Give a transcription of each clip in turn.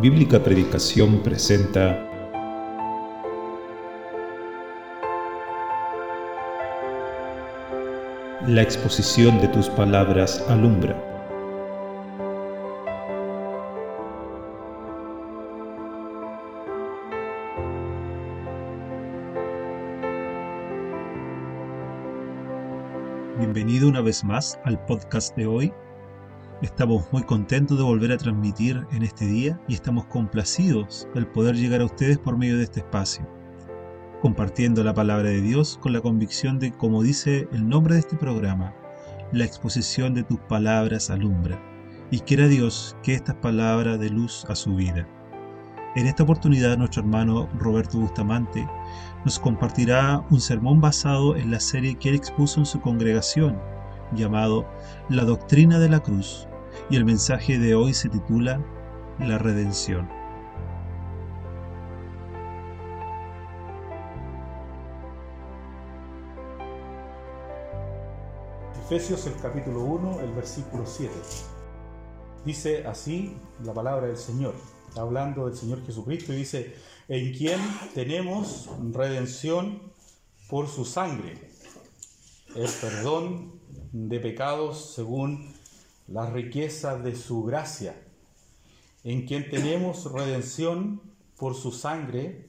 Bíblica Predicación presenta La exposición de tus palabras alumbra. Bienvenido una vez más al podcast de hoy Estamos muy contentos de volver a transmitir en este día y estamos complacidos del poder llegar a ustedes por medio de este espacio, compartiendo la palabra de Dios con la convicción de, como dice el nombre de este programa, la exposición de tus palabras alumbra, y quiera Dios que estas palabras dé luz a su vida. En esta oportunidad nuestro hermano Roberto Bustamante nos compartirá un sermón basado en la serie que él expuso en su congregación, llamado La Doctrina de la Cruz, y el mensaje de hoy se titula La redención. Efesios el capítulo 1, el versículo 7. Dice así la palabra del Señor, hablando del Señor Jesucristo, y dice, en quien tenemos redención por su sangre, el perdón de pecados según las riquezas de su gracia, en quien tenemos redención por su sangre,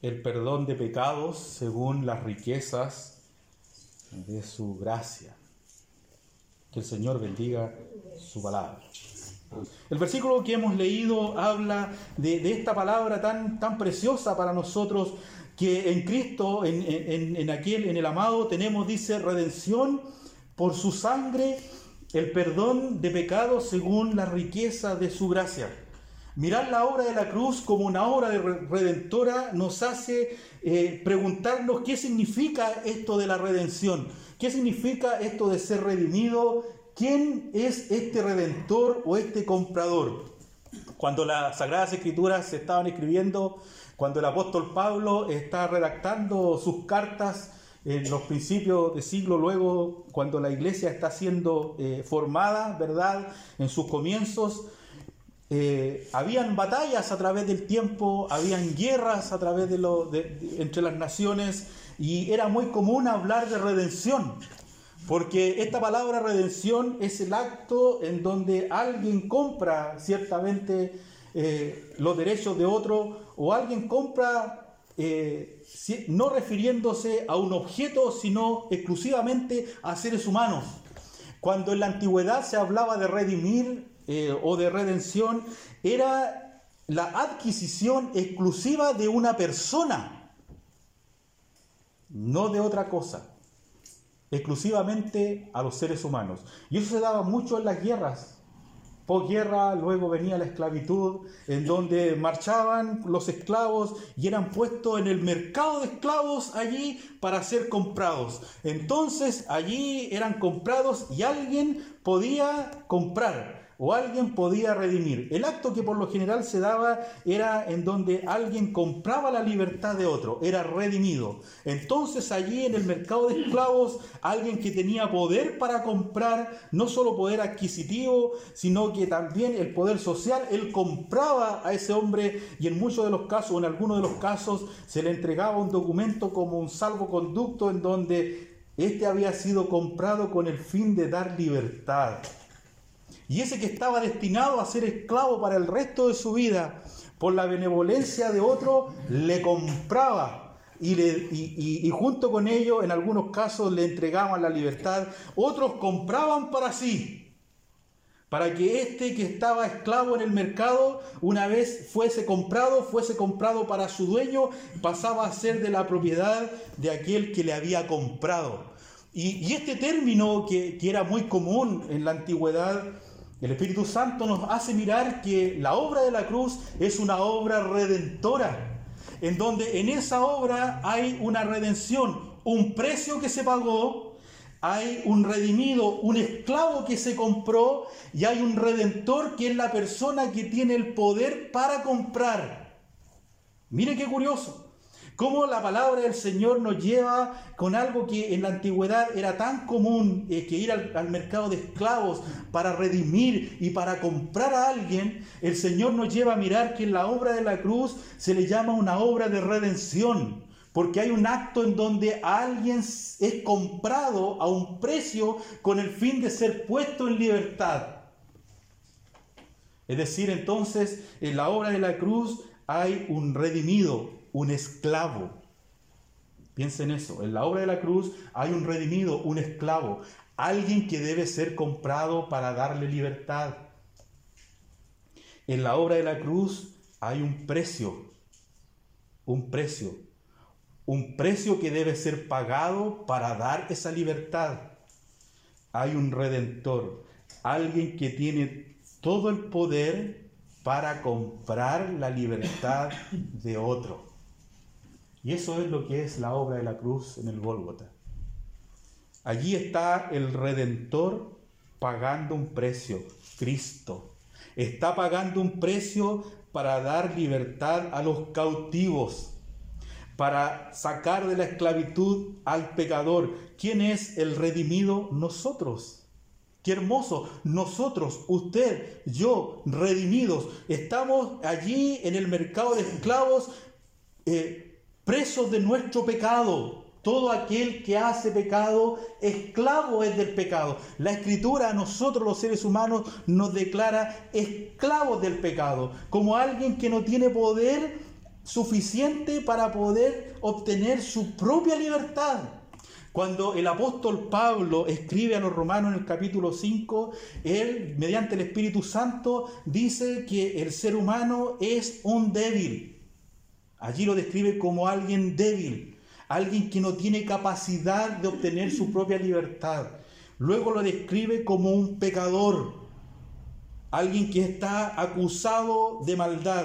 el perdón de pecados según las riquezas de su gracia. Que el Señor bendiga su palabra. El versículo que hemos leído habla de, esta palabra tan, tan preciosa para nosotros que en Cristo, en, en aquel, en el amado, tenemos, dice, redención por su sangre el perdón de pecados según la riqueza de su gracia. Mirar la obra de la cruz como una obra de redentora nos hace eh, preguntarnos qué significa esto de la redención, qué significa esto de ser redimido, quién es este redentor o este comprador. Cuando las Sagradas Escrituras se estaban escribiendo, cuando el apóstol Pablo está redactando sus cartas, en los principios de siglo, luego cuando la iglesia está siendo eh, formada, ¿verdad? En sus comienzos, eh, habían batallas a través del tiempo, habían guerras a través de, lo, entre las naciones y era muy común hablar de redención, porque esta palabra redención es el acto en donde alguien compra ciertamente eh, los derechos de otro o alguien compra eh, no refiriéndose a un objeto, sino exclusivamente a seres humanos. Cuando en la antigüedad se hablaba de redimir eh, o de redención, era la adquisición exclusiva de una persona, no de otra cosa, exclusivamente a los seres humanos. Y eso se daba mucho en las guerras guerra luego venía la esclavitud, en donde marchaban los esclavos y eran puestos en el mercado de esclavos allí para ser comprados. Entonces allí eran comprados y alguien podía comprar o alguien podía redimir. El acto que por lo general se daba era en donde alguien compraba la libertad de otro, era redimido. Entonces allí en el mercado de esclavos, alguien que tenía poder para comprar, no solo poder adquisitivo, sino que también el poder social, él compraba a ese hombre y en muchos de los casos, o en algunos de los casos, se le entregaba un documento como un salvoconducto en donde este había sido comprado con el fin de dar libertad. Y ese que estaba destinado a ser esclavo para el resto de su vida, por la benevolencia de otro, le compraba. Y, y, junto con ello, en algunos casos, le entregaban la libertad. Otros compraban para sí, para que este que estaba esclavo en el mercado, una vez fuese comprado, fuese comprado para su dueño, pasaba a ser de la propiedad de aquel que le había comprado. Y, este término que era muy común en la antigüedad, el Espíritu Santo nos hace mirar que la obra de la cruz es una obra redentora, en donde en esa obra hay una redención, un precio que se pagó, hay un redimido, un esclavo que se compró y hay un redentor que es la persona que tiene el poder para comprar. Mire qué curioso. Cómo la palabra del Señor nos lleva con algo que en la antigüedad era tan común eh, que ir al, al, mercado de esclavos para redimir y para comprar a alguien, el Señor nos lleva a mirar que en la obra de la cruz se le llama una obra de redención. Porque hay un acto en donde alguien es comprado a un precio con el fin de ser puesto en libertad. Es decir, entonces, en la obra de la cruz hay un redimido, un esclavo. Piensen eso, en la obra de la cruz hay un redimido, un esclavo, alguien que debe ser comprado para darle libertad. En la obra de la cruz hay un precio, un precio, un precio que debe ser pagado para dar esa libertad. Hay un redentor, alguien que tiene todo el poder para comprar la libertad de otro. Y eso es lo que es la obra de la cruz en el Gólgota. Allí está el redentor pagando un precio, Cristo. Está pagando un precio para dar libertad a los cautivos para sacar de la esclavitud al pecador. ¿Quién es el redimido? Nosotros. Qué hermoso. Nosotros, usted, yo, redimidos, estamos allí en el mercado de esclavos, eh, presos de nuestro pecado. Todo aquel que hace pecado, esclavo es del pecado. La escritura a nosotros los seres humanos nos declara esclavos del pecado, como alguien que no tiene poder suficiente para poder obtener su propia libertad. Cuando el apóstol Pablo escribe a los romanos en el capítulo 5, él, mediante el Espíritu Santo, dice que el ser humano es un débil. Allí lo describe como alguien débil, alguien que no tiene capacidad de obtener su propia libertad. Luego lo describe como un pecador, alguien que está acusado de maldad,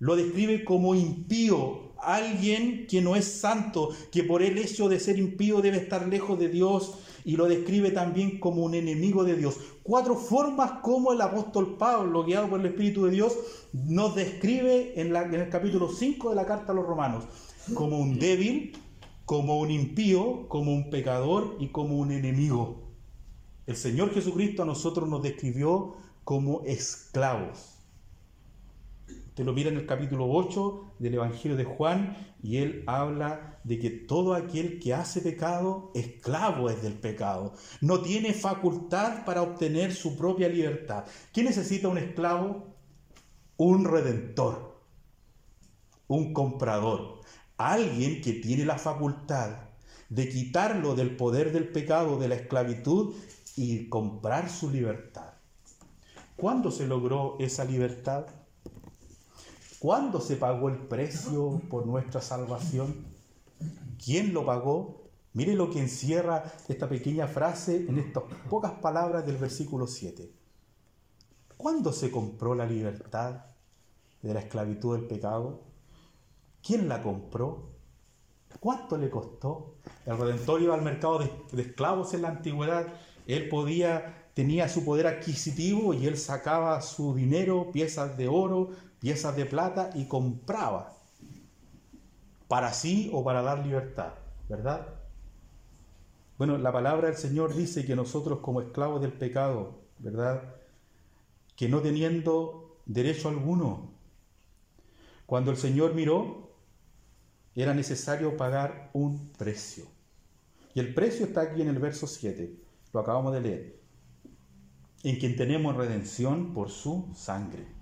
lo describe como impío, alguien que no es santo, que por el hecho de ser impío debe estar lejos de Dios y lo describe también como un enemigo de Dios. Cuatro formas como el apóstol Pablo, guiado por el Espíritu de Dios, nos describe en, el capítulo 5 de la carta a los romanos como un débil, como un impío, como un pecador y como un enemigo. El Señor Jesucristo a nosotros nos describió como esclavos lo mira en el capítulo 8 del Evangelio de Juan y él habla de que todo aquel que hace pecado, esclavo es del pecado. No tiene facultad para obtener su propia libertad. ¿Quién necesita un esclavo? Un redentor, un comprador, alguien que tiene la facultad de quitarlo del poder del pecado, de la esclavitud y comprar su libertad. ¿Cuándo se logró esa libertad? ¿Cuándo se pagó el precio por nuestra salvación? ¿Quién lo pagó? Mire lo que encierra esta pequeña frase en estas pocas palabras del versículo 7. ¿Cuándo se compró la libertad de la esclavitud del pecado? ¿Quién la compró? ¿Cuánto le costó? El Redentor iba al mercado de, de esclavos en la antigüedad. Él podía, tenía su poder adquisitivo y él sacaba su dinero, piezas de oro, piezas de plata y compraba para sí o para dar libertad, ¿verdad? Bueno, la palabra del Señor dice que nosotros como esclavos del pecado, ¿verdad? Que no teniendo derecho alguno, cuando el Señor miró, era necesario pagar un precio. Y el precio está aquí en el verso 7, lo acabamos de leer, en quien tenemos redención por su sangre.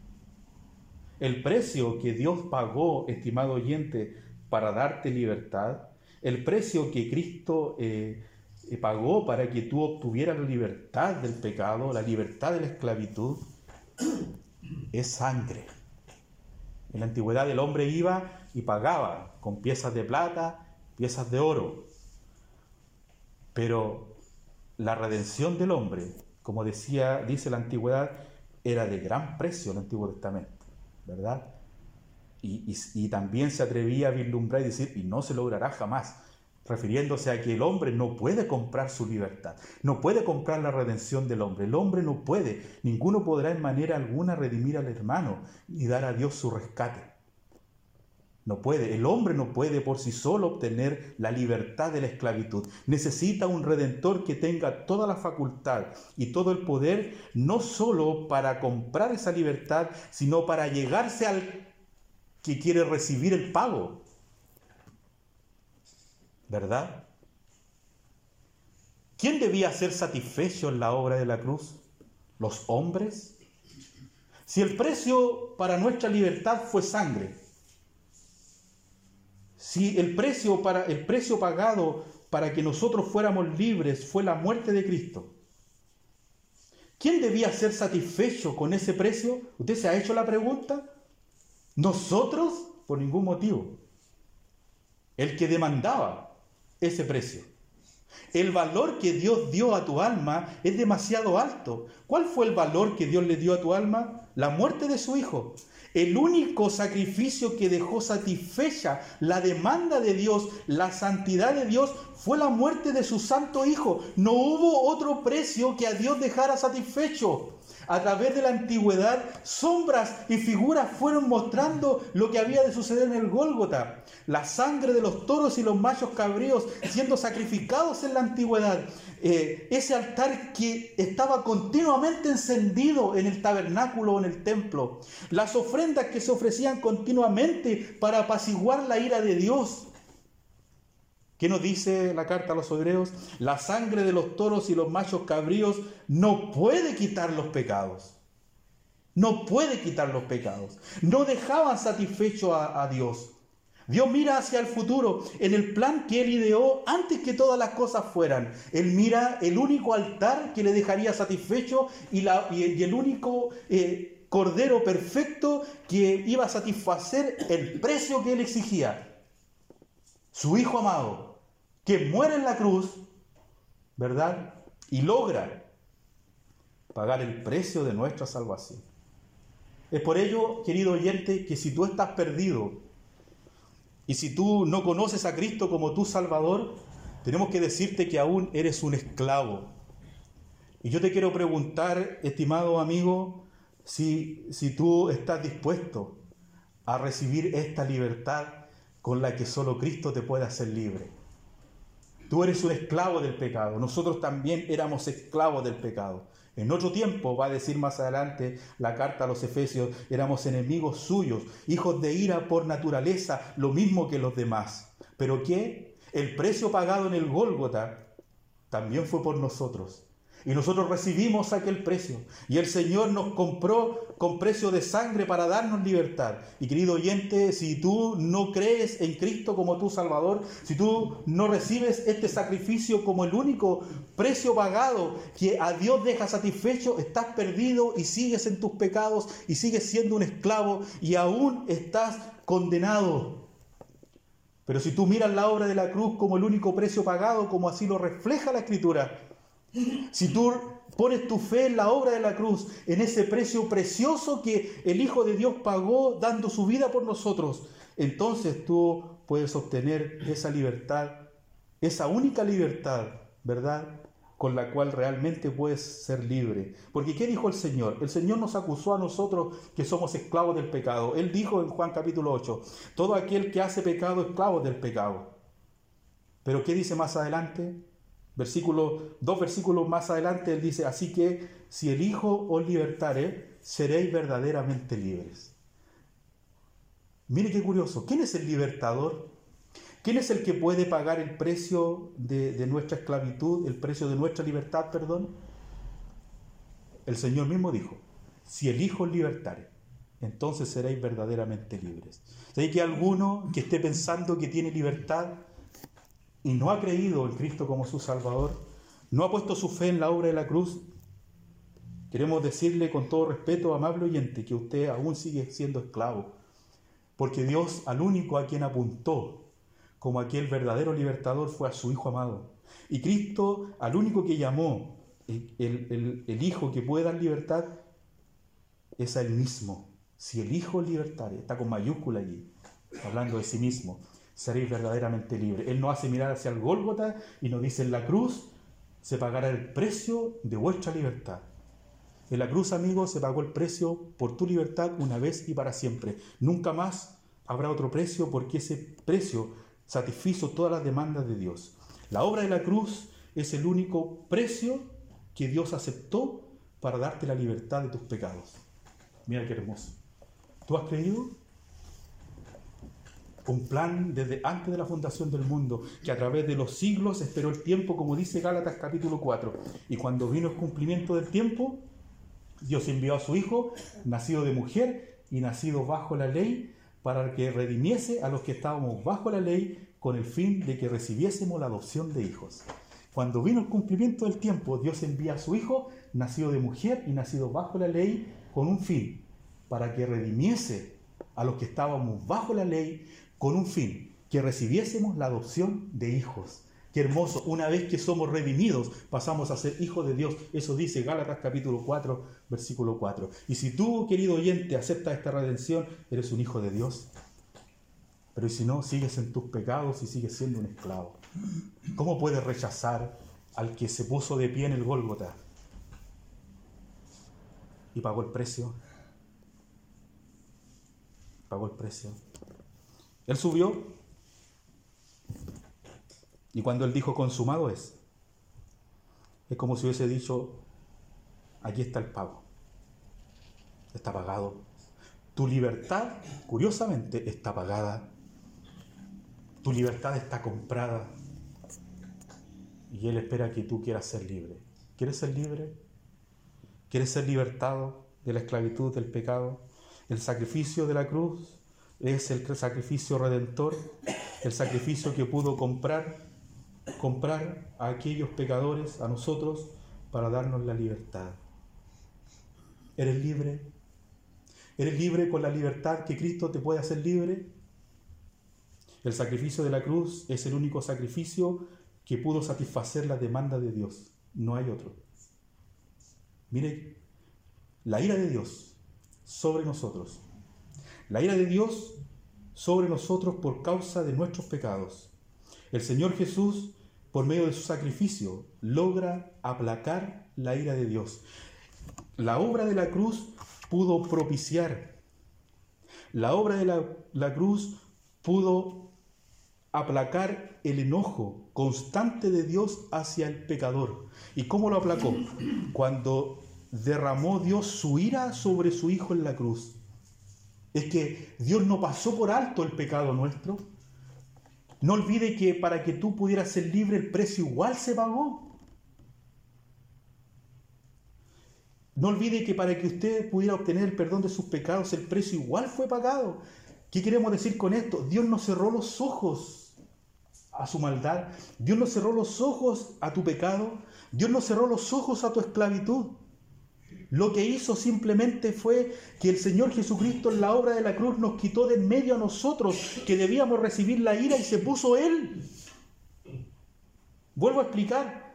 El precio que Dios pagó, estimado oyente, para darte libertad, el precio que Cristo eh, eh, pagó para que tú obtuvieras la libertad del pecado, la libertad de la esclavitud, es sangre. En la antigüedad el hombre iba y pagaba con piezas de plata, piezas de oro. Pero la redención del hombre, como decía, dice la antigüedad, era de gran precio en el Antiguo Testamento. ¿Verdad? Y, también se atrevía a vislumbrar y decir, y no se logrará jamás, refiriéndose a que el hombre no puede comprar su libertad, no puede comprar la redención del hombre, el hombre no puede, ninguno podrá en manera alguna redimir al hermano y dar a Dios su rescate. No puede, el hombre no puede por sí solo obtener la libertad de la esclavitud. Necesita un redentor que tenga toda la facultad y todo el poder, no solo para comprar esa libertad, sino para llegarse al que quiere recibir el pago. ¿Verdad? ¿Quién debía ser satisfecho en la obra de la cruz? ¿Los hombres? Si el precio para nuestra libertad fue sangre, si el precio, para, el precio pagado para que nosotros fuéramos libres fue la muerte de Cristo, ¿quién debía ser satisfecho con ese precio? ¿Usted se ha hecho la pregunta? ¿Nosotros? Por ningún motivo. El que demandaba ese precio. El valor que Dios dio a tu alma es demasiado alto. ¿Cuál fue el valor que Dios le dio a tu alma? La muerte de su Hijo. El único sacrificio que dejó satisfecha la demanda de Dios, la santidad de Dios, fue la muerte de su santo Hijo. No hubo otro precio que a Dios dejara satisfecho a través de la antigüedad, sombras y figuras fueron mostrando lo que había de suceder en el Gólgota. La sangre de los toros y los machos cabríos siendo sacrificados en la antigüedad. Eh, ese altar que estaba continuamente encendido en el tabernáculo en el templo. Las ofrendas que se ofrecían continuamente para apaciguar la ira de Dios. ¿Qué nos dice la carta a los hebreos? La sangre de los toros y los machos cabríos no puede quitar los pecados. No puede quitar los pecados. No dejaban satisfecho a, Dios. Dios mira hacia el futuro en el plan que Él ideó antes que todas las cosas fueran. Él mira el único altar que le dejaría satisfecho y, la, el único eh, cordero perfecto que iba a satisfacer el precio que Él exigía. Su Hijo amado, que muere en la cruz, ¿verdad? Y logra pagar el precio de nuestra salvación. Es por ello, querido oyente, que si tú estás perdido y si tú no conoces a Cristo como tu Salvador, tenemos que decirte que aún eres un esclavo. Y yo te quiero preguntar, estimado amigo, si, si tú estás dispuesto a recibir esta libertad con la que solo Cristo te puede hacer libre. Tú eres un esclavo del pecado. Nosotros también éramos esclavos del pecado. En otro tiempo, va a decir más adelante la carta a los Efesios, éramos enemigos suyos, hijos de ira por naturaleza, lo mismo que los demás. ¿Pero qué? El precio pagado en el Gólgota también fue por nosotros. Y nosotros recibimos aquel precio. Y el Señor nos compró con precio de sangre para darnos libertad. Y querido oyente, si tú no crees en Cristo como tu Salvador, si tú no recibes este sacrificio como el único precio pagado que a Dios deja satisfecho, estás perdido y sigues en tus pecados y sigues siendo un esclavo y aún estás condenado. Pero si tú miras la obra de la cruz como el único precio pagado, como así lo refleja la Escritura, si tú pones tu fe en la obra de la cruz, en ese precio precioso que el Hijo de Dios pagó dando su vida por nosotros, entonces tú puedes obtener esa libertad, esa única libertad, ¿verdad? Con la cual realmente puedes ser libre. Porque ¿qué dijo el Señor? El Señor nos acusó a nosotros que somos esclavos del pecado. Él dijo en Juan capítulo 8, todo aquel que hace pecado es esclavo del pecado. Pero ¿qué dice más adelante? Versículo, dos versículos más adelante, él dice, así que si el Hijo os libertare, seréis verdaderamente libres. Mire qué curioso, ¿quién es el libertador? ¿Quién es el que puede pagar el precio de, de nuestra esclavitud, el precio de nuestra libertad, perdón? El Señor mismo dijo, si el Hijo os libertare, entonces seréis verdaderamente libres. ¿Hay que alguno que esté pensando que tiene libertad y no ha creído en Cristo como su Salvador, no ha puesto su fe en la obra de la cruz, queremos decirle con todo respeto, amable oyente, que usted aún sigue siendo esclavo, porque Dios al único a quien apuntó como aquel verdadero libertador fue a su Hijo amado. Y Cristo al único que llamó el, el Hijo que puede dar libertad es a Él mismo. Si el Hijo libertario, está con mayúscula allí, hablando de sí mismo, seréis verdaderamente libres. Él nos hace mirar hacia el Gólgota y nos dice en la cruz se pagará el precio de vuestra libertad. En la cruz, amigos, se pagó el precio por tu libertad una vez y para siempre. Nunca más habrá otro precio porque ese precio satisfizo todas las demandas de Dios. La obra de la cruz es el único precio que Dios aceptó para darte la libertad de tus pecados. Mira qué hermoso. ¿Tú has creído? Un plan desde antes de la fundación del mundo, que a través de los siglos esperó el tiempo, como dice Gálatas capítulo 4. Y cuando vino el cumplimiento del tiempo, Dios envió a su Hijo, nacido de mujer y nacido bajo la ley, para que redimiese a los que estábamos bajo la ley con el fin de que recibiésemos la adopción de hijos. Cuando vino el cumplimiento del tiempo, Dios envía a su Hijo, nacido de mujer y nacido bajo la ley, con un fin, para que redimiese a los que estábamos bajo la ley, con un fin, que recibiésemos la adopción de hijos. Qué hermoso, una vez que somos redimidos, pasamos a ser hijos de Dios. Eso dice Gálatas capítulo 4, versículo 4. Y si tú, querido oyente, aceptas esta redención, eres un hijo de Dios. Pero si no, sigues en tus pecados y sigues siendo un esclavo. ¿Cómo puedes rechazar al que se puso de pie en el Gólgota y pagó el precio? Pagó el precio. Él subió y cuando él dijo consumado es, es como si hubiese dicho, aquí está el pago, está pagado. Tu libertad, curiosamente, está pagada. Tu libertad está comprada. Y Él espera que tú quieras ser libre. ¿Quieres ser libre? ¿Quieres ser libertado de la esclavitud, del pecado? El sacrificio de la cruz es el sacrificio redentor, el sacrificio que pudo comprar, comprar a aquellos pecadores, a nosotros, para darnos la libertad. ¿Eres libre? ¿Eres libre con la libertad que Cristo te puede hacer libre? El sacrificio de la cruz es el único sacrificio que pudo satisfacer la demanda de Dios. No hay otro. Mire, la ira de Dios sobre nosotros. La ira de Dios sobre nosotros por causa de nuestros pecados. El Señor Jesús, por medio de su sacrificio, logra aplacar la ira de Dios. La obra de la cruz pudo propiciar. La obra de la, la cruz pudo aplacar el enojo constante de Dios hacia el pecador. ¿Y cómo lo aplacó? Cuando derramó Dios su ira sobre su Hijo en la cruz. Es que Dios no pasó por alto el pecado nuestro. No olvide que para que tú pudieras ser libre el precio igual se pagó. No olvide que para que usted pudiera obtener el perdón de sus pecados el precio igual fue pagado. ¿Qué queremos decir con esto? Dios no cerró los ojos a su maldad. Dios no cerró los ojos a tu pecado. Dios no cerró los ojos a tu esclavitud. Lo que hizo simplemente fue que el Señor Jesucristo en la obra de la cruz nos quitó de en medio a nosotros que debíamos recibir la ira y se puso Él. Vuelvo a explicar.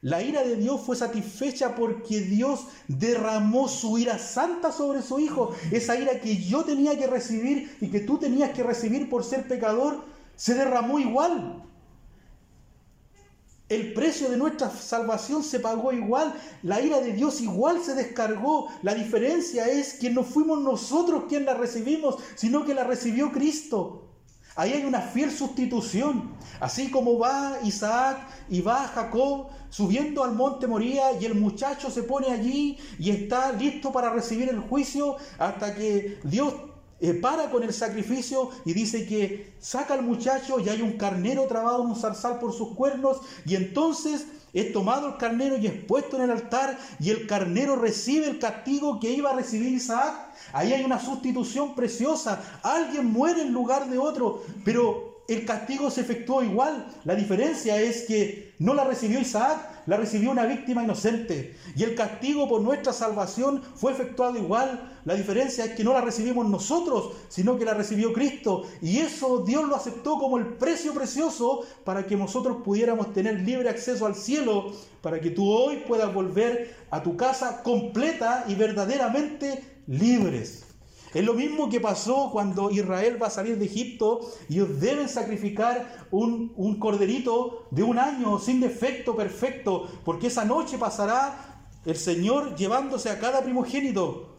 La ira de Dios fue satisfecha porque Dios derramó su ira santa sobre su Hijo. Esa ira que yo tenía que recibir y que tú tenías que recibir por ser pecador, se derramó igual. El precio de nuestra salvación se pagó igual, la ira de Dios igual se descargó. La diferencia es que no fuimos nosotros quien la recibimos, sino que la recibió Cristo. Ahí hay una fiel sustitución. Así como va Isaac y va Jacob subiendo al monte Moría y el muchacho se pone allí y está listo para recibir el juicio hasta que Dios eh, para con el sacrificio y dice que saca al muchacho y hay un carnero trabado en un zarzal por sus cuernos y entonces es tomado el carnero y es puesto en el altar y el carnero recibe el castigo que iba a recibir Isaac. Ahí hay una sustitución preciosa. Alguien muere en lugar de otro, pero el castigo se efectuó igual. La diferencia es que no la recibió Isaac, la recibió una víctima inocente. Y el castigo por nuestra salvación fue efectuado igual. La diferencia es que no la recibimos nosotros, sino que la recibió Cristo. Y eso Dios lo aceptó como el precio precioso para que nosotros pudiéramos tener libre acceso al cielo, para que tú hoy puedas volver a tu casa completa y verdaderamente libres. Es lo mismo que pasó cuando Israel va a salir de Egipto y ellos deben sacrificar un, un corderito de un año sin defecto perfecto, porque esa noche pasará el Señor llevándose a cada primogénito.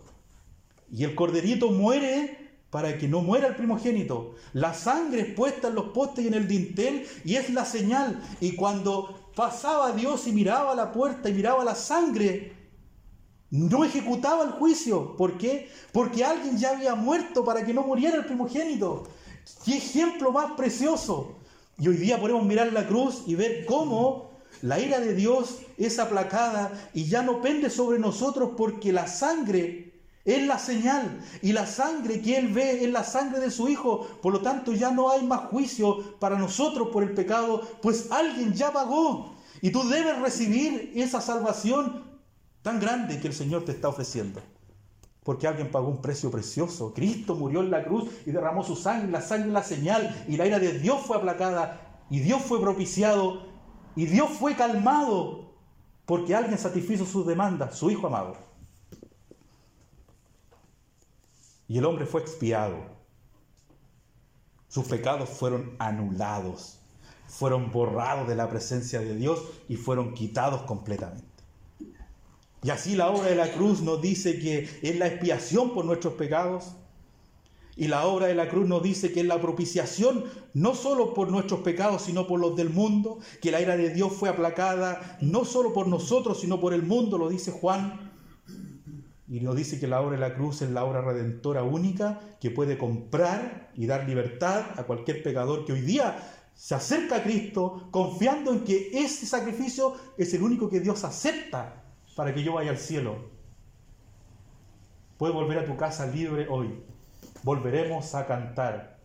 Y el corderito muere para que no muera el primogénito. La sangre es puesta en los postes y en el dintel y es la señal. Y cuando pasaba Dios y miraba la puerta y miraba la sangre, no ejecutaba el juicio. ¿Por qué? Porque alguien ya había muerto para que no muriera el primogénito. ¡Qué ejemplo más precioso! Y hoy día podemos mirar la cruz y ver cómo la ira de Dios es aplacada y ya no pende sobre nosotros porque la sangre es la señal y la sangre que Él ve es la sangre de su Hijo. Por lo tanto ya no hay más juicio para nosotros por el pecado, pues alguien ya pagó. Y tú debes recibir esa salvación tan grande que el Señor te está ofreciendo. Porque alguien pagó un precio precioso. Cristo murió en la cruz y derramó su sangre. La sangre la señal. Y la ira de Dios fue aplacada. Y Dios fue propiciado. Y Dios fue calmado. Porque alguien satisfizo sus demandas, su Hijo amado. Y el hombre fue expiado. Sus pecados fueron anulados, fueron borrados de la presencia de Dios y fueron quitados completamente. Y así la obra de la cruz nos dice que es la expiación por nuestros pecados. Y la obra de la cruz nos dice que es la propiciación no solo por nuestros pecados, sino por los del mundo, que la ira de Dios fue aplacada no solo por nosotros, sino por el mundo, lo dice Juan y nos dice que la obra de la cruz es la obra redentora única que puede comprar y dar libertad a cualquier pecador que hoy día se acerca a Cristo confiando en que ese sacrificio es el único que Dios acepta para que yo vaya al cielo. Puedes volver a tu casa libre hoy. Volveremos a cantar.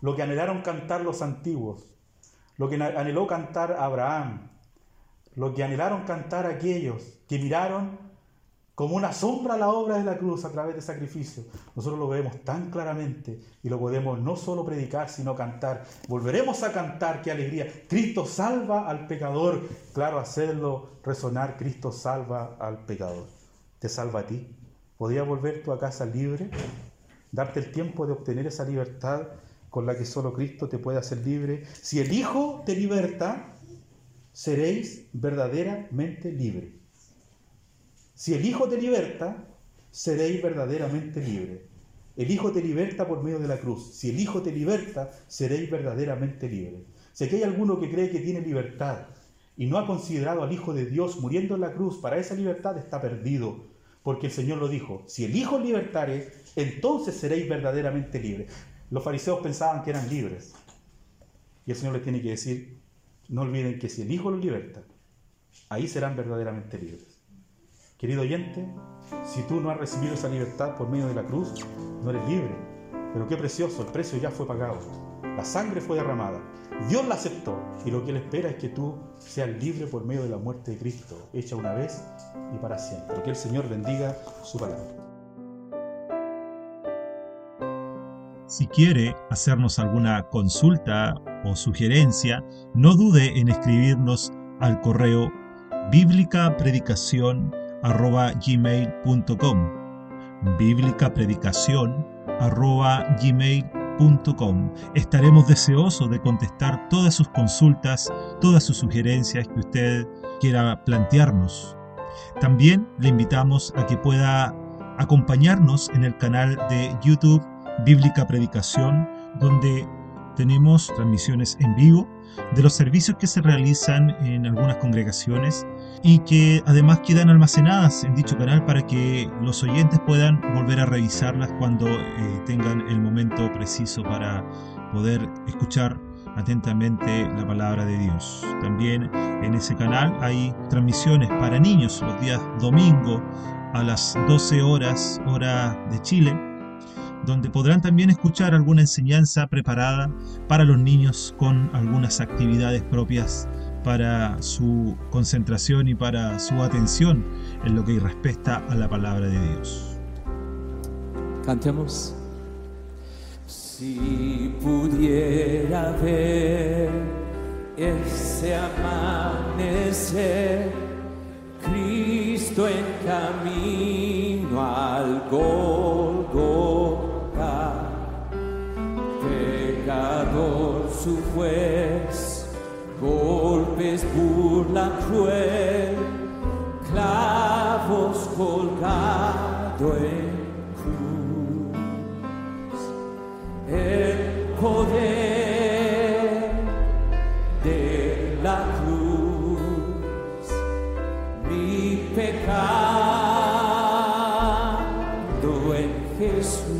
Lo que anhelaron cantar los antiguos, lo que anheló cantar Abraham, lo que anhelaron cantar aquellos que miraron como una sombra la obra de la cruz a través de sacrificio. Nosotros lo vemos tan claramente y lo podemos no solo predicar, sino cantar. Volveremos a cantar, qué alegría. Cristo salva al pecador. Claro, hacerlo resonar, Cristo salva al pecador. Te salva a ti. ¿Podrías volver tú a casa libre? Darte el tiempo de obtener esa libertad con la que solo Cristo te puede hacer libre. Si el Hijo te liberta, seréis verdaderamente libres. Si el Hijo te liberta, seréis verdaderamente libre. El Hijo te liberta por medio de la cruz. Si el Hijo te liberta, seréis verdaderamente libre. Si aquí hay alguno que cree que tiene libertad y no ha considerado al Hijo de Dios muriendo en la cruz para esa libertad, está perdido. Porque el Señor lo dijo, si el Hijo libertare, entonces seréis verdaderamente libres. Los fariseos pensaban que eran libres. Y el Señor les tiene que decir, no olviden que si el Hijo los liberta, ahí serán verdaderamente libres. Querido oyente, si tú no has recibido esa libertad por medio de la cruz, no eres libre. Pero qué precioso, el precio ya fue pagado. La sangre fue derramada. Dios la aceptó. Y lo que Él espera es que tú seas libre por medio de la muerte de Cristo, hecha una vez y para siempre. Que el Señor bendiga su palabra. Si quiere hacernos alguna consulta o sugerencia, no dude en escribirnos al correo bíblica predicación gmail.com bíblica predicación gmail.com estaremos deseosos de contestar todas sus consultas todas sus sugerencias que usted quiera plantearnos. También le invitamos a que pueda acompañarnos en el canal de YouTube Bíblica Predicación donde tenemos transmisiones en vivo de los servicios que se realizan en algunas congregaciones y que además quedan almacenadas en dicho canal para que los oyentes puedan volver a revisarlas cuando eh, tengan el momento preciso para poder escuchar atentamente la palabra de Dios. También en ese canal hay transmisiones para niños los días domingo a las 12 horas hora de Chile donde podrán también escuchar alguna enseñanza preparada para los niños con algunas actividades propias para su concentración y para su atención en lo que respecta a la palabra de Dios. Cantemos. Si pudiera ver ese amanecer, Cristo en camino al Golgotha cruel, clavos colgado en cruz. El poder de la cruz, mi pecado en Jesús.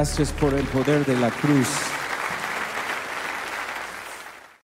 Gracias por el poder de la cruz.